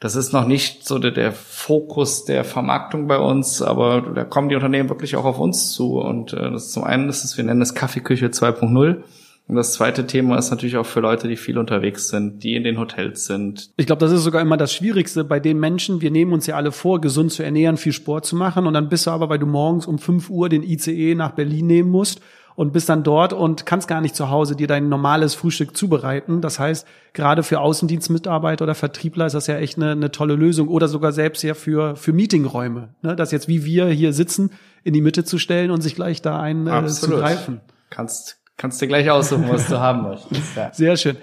das ist noch nicht so der, der Fokus der Vermarktung bei uns, aber da kommen die Unternehmen wirklich auch auf uns zu. Und äh, das ist zum einen, ist, wir nennen es Kaffeeküche 2.0 und das zweite Thema ist natürlich auch für Leute, die viel unterwegs sind, die in den Hotels sind. Ich glaube, das ist sogar immer das Schwierigste bei den Menschen. Wir nehmen uns ja alle vor, gesund zu ernähren, viel Sport zu machen. Und dann bist du aber, weil du morgens um 5 Uhr den ICE nach Berlin nehmen musst und bist dann dort und kannst gar nicht zu Hause dir dein normales Frühstück zubereiten. Das heißt, gerade für Außendienstmitarbeiter oder Vertriebler ist das ja echt eine, eine tolle Lösung oder sogar selbst ja für, für Meetingräume. Ne? Das jetzt wie wir hier sitzen, in die Mitte zu stellen und sich gleich da einen äh, zu greifen. Kannst Kannst dir gleich aussuchen, was du haben möchtest. Ja. Sehr schön.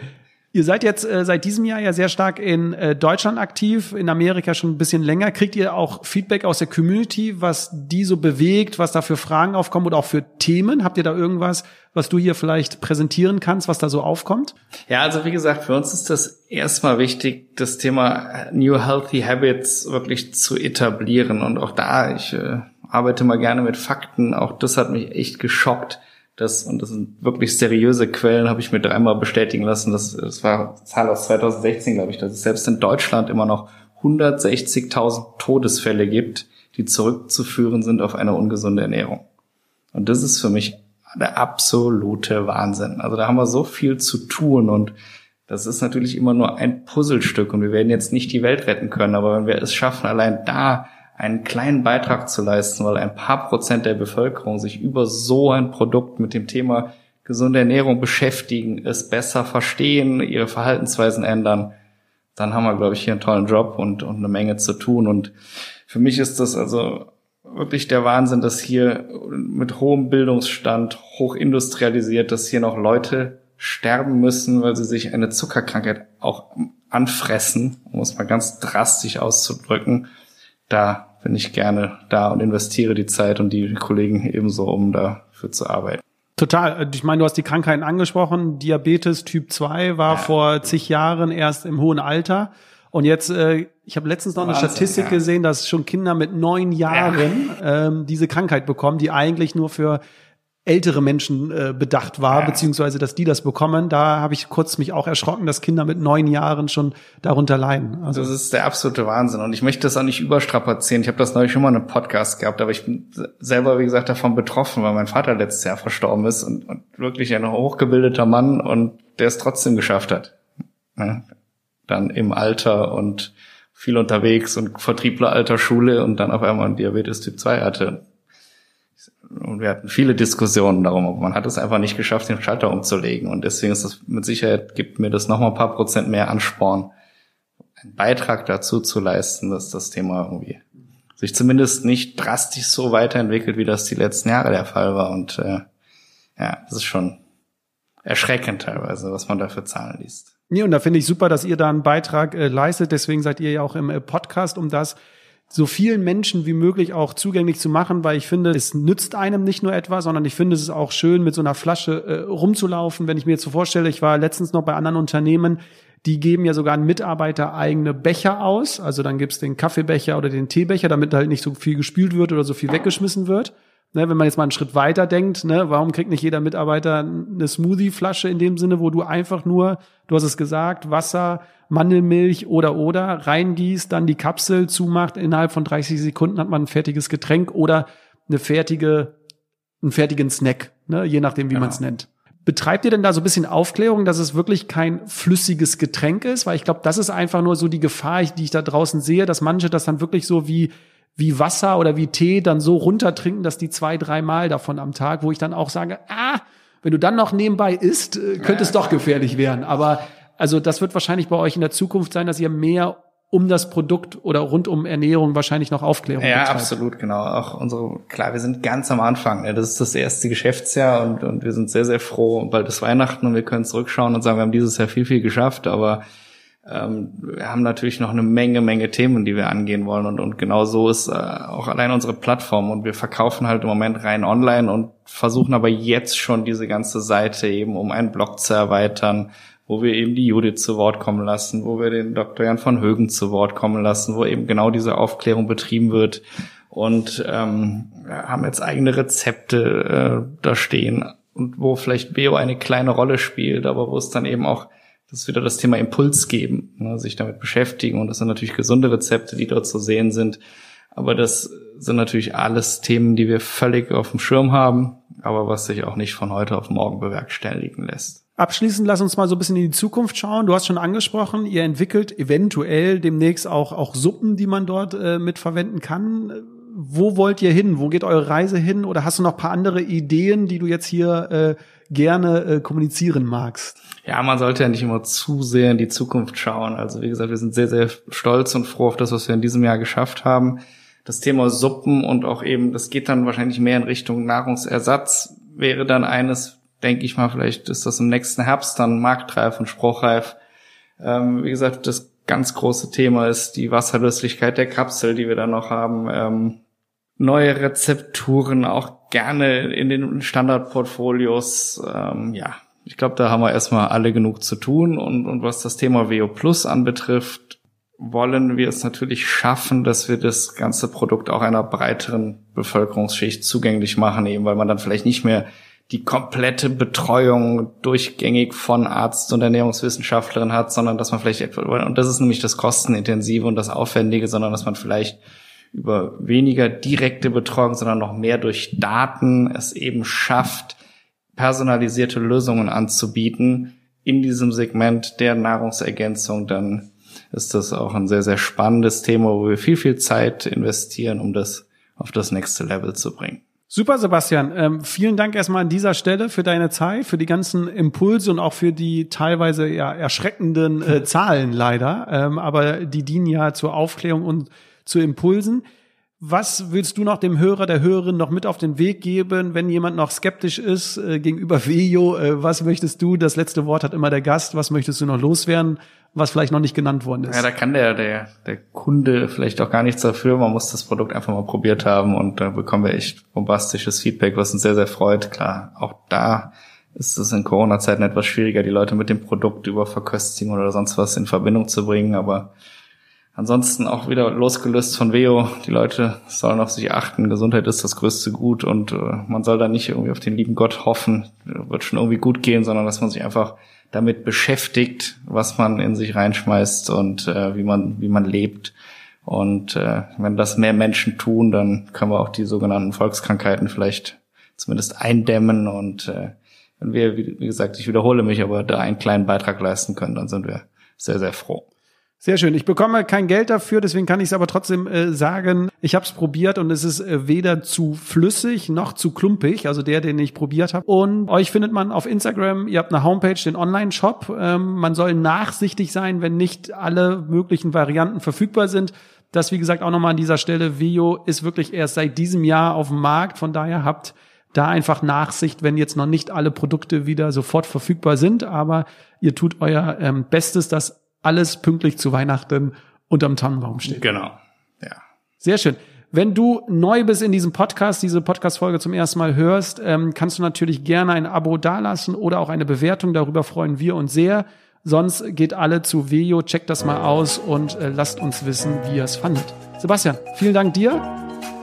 Ihr seid jetzt äh, seit diesem Jahr ja sehr stark in äh, Deutschland aktiv, in Amerika schon ein bisschen länger. Kriegt ihr auch Feedback aus der Community, was die so bewegt, was da für Fragen aufkommen oder auch für Themen? Habt ihr da irgendwas, was du hier vielleicht präsentieren kannst, was da so aufkommt? Ja, also wie gesagt, für uns ist das erstmal wichtig, das Thema New Healthy Habits wirklich zu etablieren. Und auch da, ich äh, arbeite mal gerne mit Fakten, auch das hat mich echt geschockt das, und das sind wirklich seriöse Quellen, habe ich mir dreimal bestätigen lassen. Das, das war Zahl aus 2016, glaube ich, dass es selbst in Deutschland immer noch 160.000 Todesfälle gibt, die zurückzuführen sind auf eine ungesunde Ernährung. Und das ist für mich der absolute Wahnsinn. Also da haben wir so viel zu tun und das ist natürlich immer nur ein Puzzlestück und wir werden jetzt nicht die Welt retten können, aber wenn wir es schaffen, allein da einen kleinen Beitrag zu leisten, weil ein paar Prozent der Bevölkerung sich über so ein Produkt mit dem Thema gesunde Ernährung beschäftigen, es besser verstehen, ihre Verhaltensweisen ändern, dann haben wir, glaube ich, hier einen tollen Job und, und eine Menge zu tun. Und für mich ist das also wirklich der Wahnsinn, dass hier mit hohem Bildungsstand, hoch industrialisiert, dass hier noch Leute sterben müssen, weil sie sich eine Zuckerkrankheit auch anfressen, um es mal ganz drastisch auszudrücken. Da bin ich gerne da und investiere die Zeit und die Kollegen ebenso, um dafür zu arbeiten. Total. Ich meine, du hast die Krankheiten angesprochen. Diabetes Typ 2 war ja. vor zig Jahren erst im hohen Alter. Und jetzt, äh, ich habe letztens noch Wahnsinn, eine Statistik ja. gesehen, dass schon Kinder mit neun Jahren ja. ähm, diese Krankheit bekommen, die eigentlich nur für ältere Menschen äh, bedacht war, ja. beziehungsweise dass die das bekommen. Da habe ich kurz mich auch erschrocken, dass Kinder mit neun Jahren schon darunter leiden. Also das ist der absolute Wahnsinn und ich möchte das auch nicht überstrapazieren. Ich habe das neulich schon mal in einem Podcast gehabt, aber ich bin selber, wie gesagt, davon betroffen, weil mein Vater letztes Jahr verstorben ist und, und wirklich ein hochgebildeter Mann und der es trotzdem geschafft hat. Ja, dann im Alter und viel unterwegs und Vertriebler alter Schule und dann auf einmal ein Diabetes Typ 2 hatte und wir hatten viele Diskussionen darum, aber man hat es einfach nicht geschafft, den Schalter umzulegen. Und deswegen ist das mit Sicherheit, gibt mir das nochmal ein paar Prozent mehr Ansporn, einen Beitrag dazu zu leisten, dass das Thema irgendwie sich zumindest nicht drastisch so weiterentwickelt, wie das die letzten Jahre der Fall war. Und äh, ja, das ist schon erschreckend teilweise, was man da für Zahlen liest. Nee, und da finde ich super, dass ihr da einen Beitrag äh, leistet. Deswegen seid ihr ja auch im äh, Podcast, um das so vielen Menschen wie möglich auch zugänglich zu machen, weil ich finde, es nützt einem nicht nur etwas, sondern ich finde, es ist auch schön, mit so einer Flasche äh, rumzulaufen. Wenn ich mir jetzt so vorstelle, ich war letztens noch bei anderen Unternehmen, die geben ja sogar an Mitarbeiter eigene Becher aus. Also dann gibt's den Kaffeebecher oder den Teebecher, damit halt nicht so viel gespült wird oder so viel weggeschmissen wird. Ne, wenn man jetzt mal einen Schritt weiter denkt, ne, warum kriegt nicht jeder Mitarbeiter eine Smoothie-Flasche in dem Sinne, wo du einfach nur, du hast es gesagt, Wasser, Mandelmilch oder oder reingießt, dann die Kapsel zumacht, innerhalb von 30 Sekunden hat man ein fertiges Getränk oder eine fertige, einen fertigen Snack, ne, je nachdem, wie ja. man es nennt. Betreibt ihr denn da so ein bisschen Aufklärung, dass es wirklich kein flüssiges Getränk ist? Weil ich glaube, das ist einfach nur so die Gefahr, die ich da draußen sehe, dass manche das dann wirklich so wie wie Wasser oder wie Tee dann so runtertrinken, dass die zwei, dreimal davon am Tag, wo ich dann auch sage, ah, wenn du dann noch nebenbei isst, äh, könnte es doch gefährlich werden. Aber also das wird wahrscheinlich bei euch in der Zukunft sein, dass ihr mehr um das Produkt oder rund um Ernährung wahrscheinlich noch Aufklärung Ja, betreibt. absolut, genau. Auch unsere, klar, wir sind ganz am Anfang. Ne? Das ist das erste Geschäftsjahr und, und wir sind sehr, sehr froh. Bald ist Weihnachten und wir können zurückschauen und sagen, wir haben dieses Jahr viel, viel geschafft, aber ähm, wir haben natürlich noch eine Menge, Menge Themen, die wir angehen wollen und, und genau so ist äh, auch allein unsere Plattform und wir verkaufen halt im Moment rein online und versuchen aber jetzt schon diese ganze Seite eben um einen Blog zu erweitern, wo wir eben die Judith zu Wort kommen lassen, wo wir den Dr. Jan von Högen zu Wort kommen lassen, wo eben genau diese Aufklärung betrieben wird und ähm, haben jetzt eigene Rezepte äh, da stehen und wo vielleicht Beo eine kleine Rolle spielt, aber wo es dann eben auch das ist wieder das Thema Impuls geben, ne, sich damit beschäftigen. Und das sind natürlich gesunde Rezepte, die dort zu sehen sind. Aber das sind natürlich alles Themen, die wir völlig auf dem Schirm haben, aber was sich auch nicht von heute auf morgen bewerkstelligen lässt. Abschließend lass uns mal so ein bisschen in die Zukunft schauen. Du hast schon angesprochen, ihr entwickelt eventuell demnächst auch, auch Suppen, die man dort äh, mit verwenden kann. Wo wollt ihr hin? Wo geht eure Reise hin? Oder hast du noch paar andere Ideen, die du jetzt hier äh, gerne äh, kommunizieren magst? Ja, man sollte ja nicht immer zu sehr in die Zukunft schauen. Also wie gesagt, wir sind sehr, sehr stolz und froh auf das, was wir in diesem Jahr geschafft haben. Das Thema Suppen und auch eben, das geht dann wahrscheinlich mehr in Richtung Nahrungsersatz, wäre dann eines, denke ich mal, vielleicht ist das im nächsten Herbst dann marktreif und spruchreif. Ähm, wie gesagt, das ganz große Thema ist die Wasserlöslichkeit der Kapsel, die wir dann noch haben. Ähm, neue Rezepturen, auch gerne in den Standardportfolios. Ähm, ja, ich glaube, da haben wir erstmal alle genug zu tun. Und, und was das Thema VO Plus anbetrifft, wollen wir es natürlich schaffen, dass wir das ganze Produkt auch einer breiteren Bevölkerungsschicht zugänglich machen, eben weil man dann vielleicht nicht mehr die komplette Betreuung durchgängig von Arzt und Ernährungswissenschaftlerin hat, sondern dass man vielleicht etwa, und das ist nämlich das Kostenintensive und das Aufwendige, sondern dass man vielleicht über weniger direkte Betreuung, sondern noch mehr durch Daten es eben schafft, personalisierte Lösungen anzubieten in diesem Segment der Nahrungsergänzung, dann ist das auch ein sehr, sehr spannendes Thema, wo wir viel, viel Zeit investieren, um das auf das nächste Level zu bringen. Super, Sebastian. Ähm, vielen Dank erstmal an dieser Stelle für deine Zeit, für die ganzen Impulse und auch für die teilweise ja erschreckenden äh, Zahlen leider. Ähm, aber die dienen ja zur Aufklärung und zu Impulsen. Was willst du noch dem Hörer, der Hörerin noch mit auf den Weg geben, wenn jemand noch skeptisch ist äh, gegenüber Vejo? Äh, was möchtest du? Das letzte Wort hat immer der Gast. Was möchtest du noch loswerden, was vielleicht noch nicht genannt worden ist? Ja, da kann der, der, der Kunde vielleicht auch gar nichts dafür. Man muss das Produkt einfach mal probiert haben und da bekommen wir echt bombastisches Feedback, was uns sehr, sehr freut. Klar, auch da ist es in Corona-Zeiten etwas schwieriger, die Leute mit dem Produkt über Verköstigung oder sonst was in Verbindung zu bringen, aber Ansonsten auch wieder losgelöst von Veo. Die Leute sollen auf sich achten. Gesundheit ist das größte Gut und äh, man soll da nicht irgendwie auf den lieben Gott hoffen, wird schon irgendwie gut gehen, sondern dass man sich einfach damit beschäftigt, was man in sich reinschmeißt und äh, wie man wie man lebt. Und äh, wenn das mehr Menschen tun, dann können wir auch die sogenannten Volkskrankheiten vielleicht zumindest eindämmen. Und äh, wenn wir, wie gesagt, ich wiederhole mich, aber da einen kleinen Beitrag leisten können, dann sind wir sehr, sehr froh. Sehr schön. Ich bekomme kein Geld dafür, deswegen kann ich es aber trotzdem äh, sagen. Ich habe es probiert und es ist äh, weder zu flüssig noch zu klumpig, also der, den ich probiert habe. Und euch findet man auf Instagram. Ihr habt eine Homepage, den Online-Shop. Ähm, man soll nachsichtig sein, wenn nicht alle möglichen Varianten verfügbar sind. Das, wie gesagt, auch nochmal an dieser Stelle. Vio ist wirklich erst seit diesem Jahr auf dem Markt. Von daher habt da einfach Nachsicht, wenn jetzt noch nicht alle Produkte wieder sofort verfügbar sind. Aber ihr tut euer ähm, Bestes, dass alles pünktlich zu Weihnachten unterm Tannenbaum steht. Genau. Ja. Sehr schön. Wenn du neu bist in diesem Podcast, diese Podcast-Folge zum ersten Mal hörst, ähm, kannst du natürlich gerne ein Abo dalassen oder auch eine Bewertung. Darüber freuen wir uns sehr. Sonst geht alle zu Vejo, checkt das mal aus und äh, lasst uns wissen, wie ihr es fandet. Sebastian, vielen Dank dir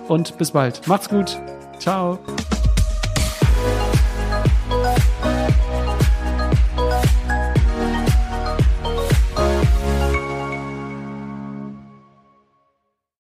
und bis bald. Macht's gut. Ciao.